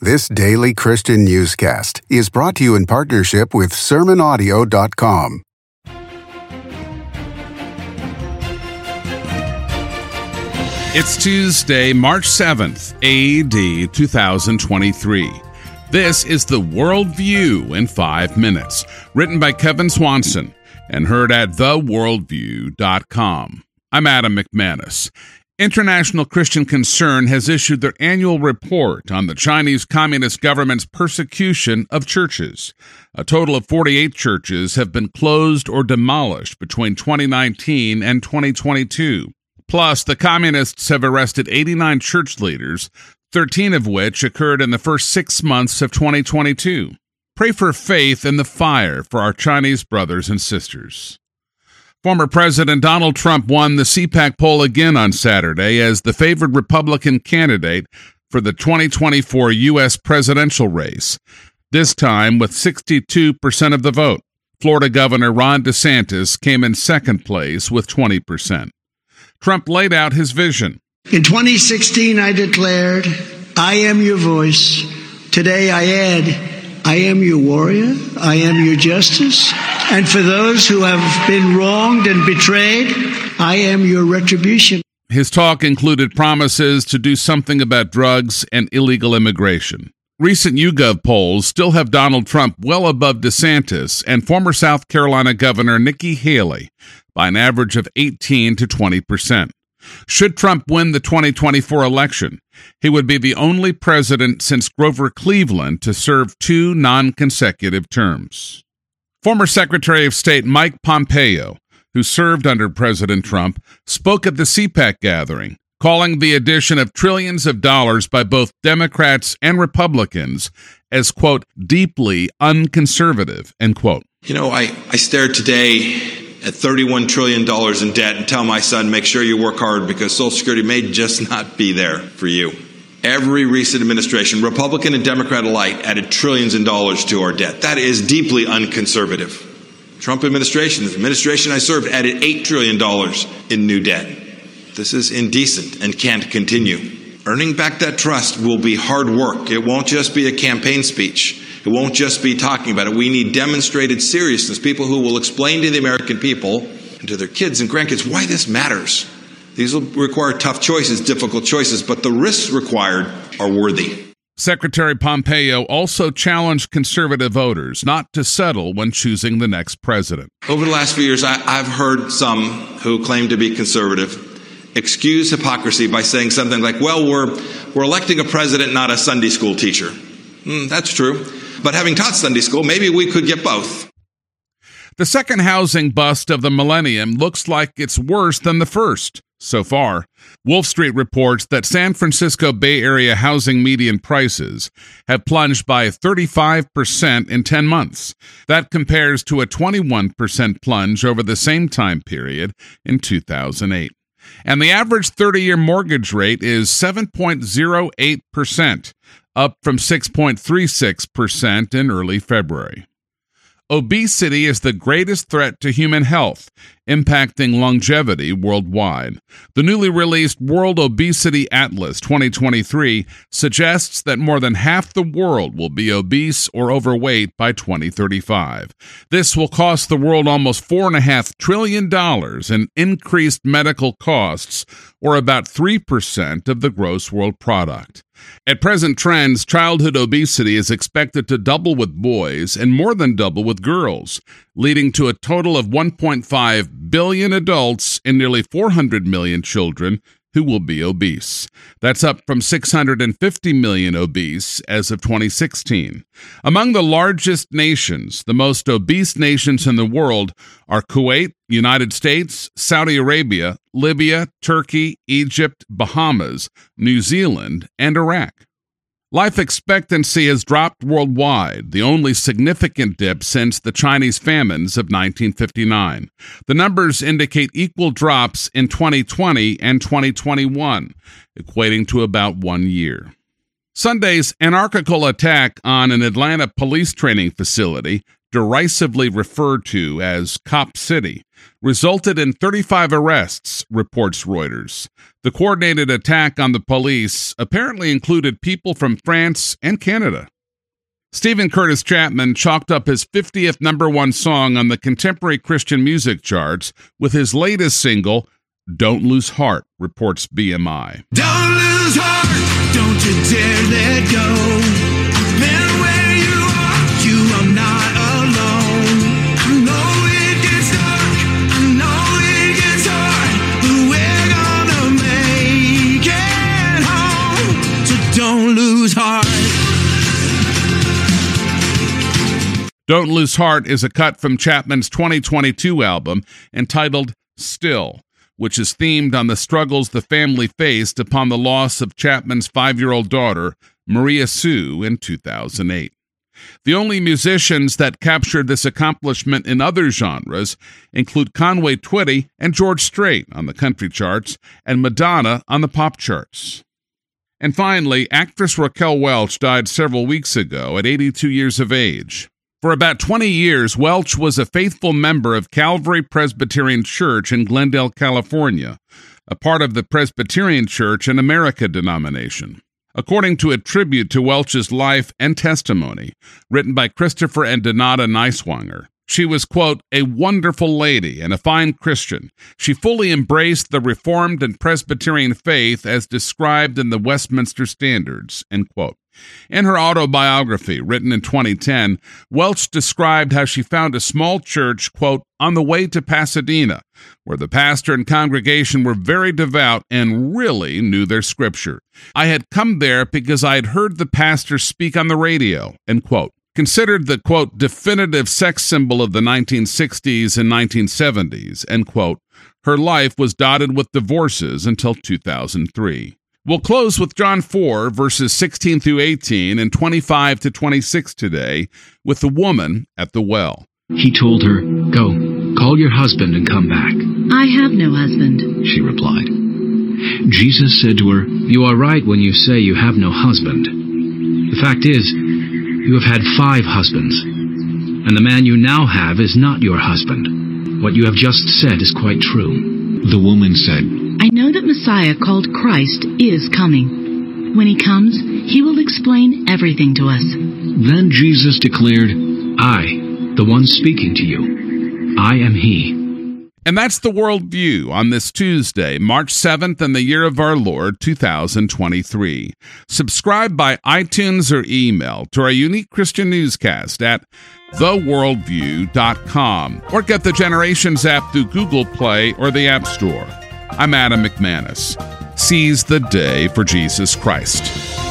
This daily Christian newscast is brought to you in partnership with SermonAudio.com. It's Tuesday, March 7th, AD 2023. This is the Worldview in 5 minutes, written by Kevin Swanson and heard at theworldview.com. I'm Adam McManus. International Christian Concern has issued their annual report on the Chinese Communist government's persecution of churches. A total of 48 churches have been closed or demolished between 2019 and 2022. Plus, the communists have arrested 89 church leaders, 13 of which occurred in the first six months of 2022. Pray for faith in the fire for our Chinese brothers and sisters. Former President Donald Trump won the CPAC poll again on Saturday as the favored Republican candidate for the 2024 U.S. presidential race, this time with 62% of the vote. Florida Governor Ron DeSantis came in second place with 20%. Trump laid out his vision. In 2016, I declared, I am your voice. Today, I add, I am your warrior. I am your justice. And for those who have been wronged and betrayed, I am your retribution. His talk included promises to do something about drugs and illegal immigration. Recent YouGov polls still have Donald Trump well above DeSantis and former South Carolina Governor Nikki Haley by an average of 18 to 20 percent. Should Trump win the 2024 election, he would be the only president since Grover Cleveland to serve two non consecutive terms. Former Secretary of State Mike Pompeo, who served under President Trump, spoke at the CPAC gathering, calling the addition of trillions of dollars by both Democrats and Republicans as, quote, deeply unconservative, end quote. You know, I, I stared today at $31 trillion in debt and tell my son, make sure you work hard because Social Security may just not be there for you. Every recent administration, Republican and Democrat alike, added trillions in dollars to our debt. That is deeply unconservative. Trump administration, the administration I served, added $8 trillion in new debt. This is indecent and can't continue. Earning back that trust will be hard work. It won't just be a campaign speech. It won't just be talking about it. We need demonstrated seriousness, people who will explain to the American people and to their kids and grandkids why this matters. These will require tough choices, difficult choices, but the risks required are worthy. Secretary Pompeo also challenged conservative voters not to settle when choosing the next president. Over the last few years, I, have heard some who claim to be conservative excuse hypocrisy by saying something like, well, we're, we're electing a president, not a Sunday school teacher. Mm, that's true. But having taught Sunday school, maybe we could get both. The second housing bust of the millennium looks like it's worse than the first so far. Wolf Street reports that San Francisco Bay Area housing median prices have plunged by 35% in 10 months. That compares to a 21% plunge over the same time period in 2008. And the average 30 year mortgage rate is 7.08%, up from 6.36% in early February. Obesity is the greatest threat to human health, impacting longevity worldwide. The newly released World Obesity Atlas 2023 suggests that more than half the world will be obese or overweight by 2035. This will cost the world almost $4.5 trillion in increased medical costs, or about 3% of the gross world product. At present trends, childhood obesity is expected to double with boys and more than double with girls, leading to a total of 1.5 billion adults and nearly 400 million children who will be obese. That's up from 650 million obese as of 2016. Among the largest nations, the most obese nations in the world are Kuwait, United States, Saudi Arabia, Libya, Turkey, Egypt, Bahamas, New Zealand, and Iraq. Life expectancy has dropped worldwide, the only significant dip since the Chinese famines of 1959. The numbers indicate equal drops in 2020 and 2021, equating to about one year. Sunday's anarchical attack on an Atlanta police training facility derisively referred to as Cop City, resulted in 35 arrests, reports Reuters. The coordinated attack on the police apparently included people from France and Canada. Steven Curtis Chapman chalked up his 50th number one song on the contemporary Christian music charts with his latest single, Don't Lose Heart, reports BMI. Don't lose heart, don't you dare let go. Don't Lose Heart is a cut from Chapman's 2022 album entitled Still, which is themed on the struggles the family faced upon the loss of Chapman's five year old daughter, Maria Sue, in 2008. The only musicians that captured this accomplishment in other genres include Conway Twitty and George Strait on the country charts and Madonna on the pop charts. And finally, actress Raquel Welch died several weeks ago at 82 years of age. For about 20 years, Welch was a faithful member of Calvary Presbyterian Church in Glendale, California, a part of the Presbyterian Church in America denomination. According to a tribute to Welch's life and testimony, written by Christopher and Donata Neiswanger, she was, quote, a wonderful lady and a fine Christian. She fully embraced the Reformed and Presbyterian faith as described in the Westminster Standards, end quote. In her autobiography, written in 2010, Welch described how she found a small church, quote, on the way to Pasadena, where the pastor and congregation were very devout and really knew their scripture. I had come there because I had heard the pastor speak on the radio, end quote. Considered the, quote, definitive sex symbol of the 1960s and 1970s, end quote, her life was dotted with divorces until 2003. We'll close with John 4, verses 16 through 18 and 25 to 26 today with the woman at the well. He told her, Go, call your husband and come back. I have no husband, she replied. Jesus said to her, You are right when you say you have no husband. The fact is, you have had five husbands, and the man you now have is not your husband. What you have just said is quite true. The woman said, I know that Messiah called Christ is coming. When he comes, he will explain everything to us. Then Jesus declared, I, the one speaking to you, I am he. And that's the worldview on this Tuesday, March 7th, in the year of our Lord 2023. Subscribe by iTunes or email to our unique Christian newscast at theworldview.com or get the Generations app through Google Play or the App Store. I'm Adam McManus. Seize the day for Jesus Christ.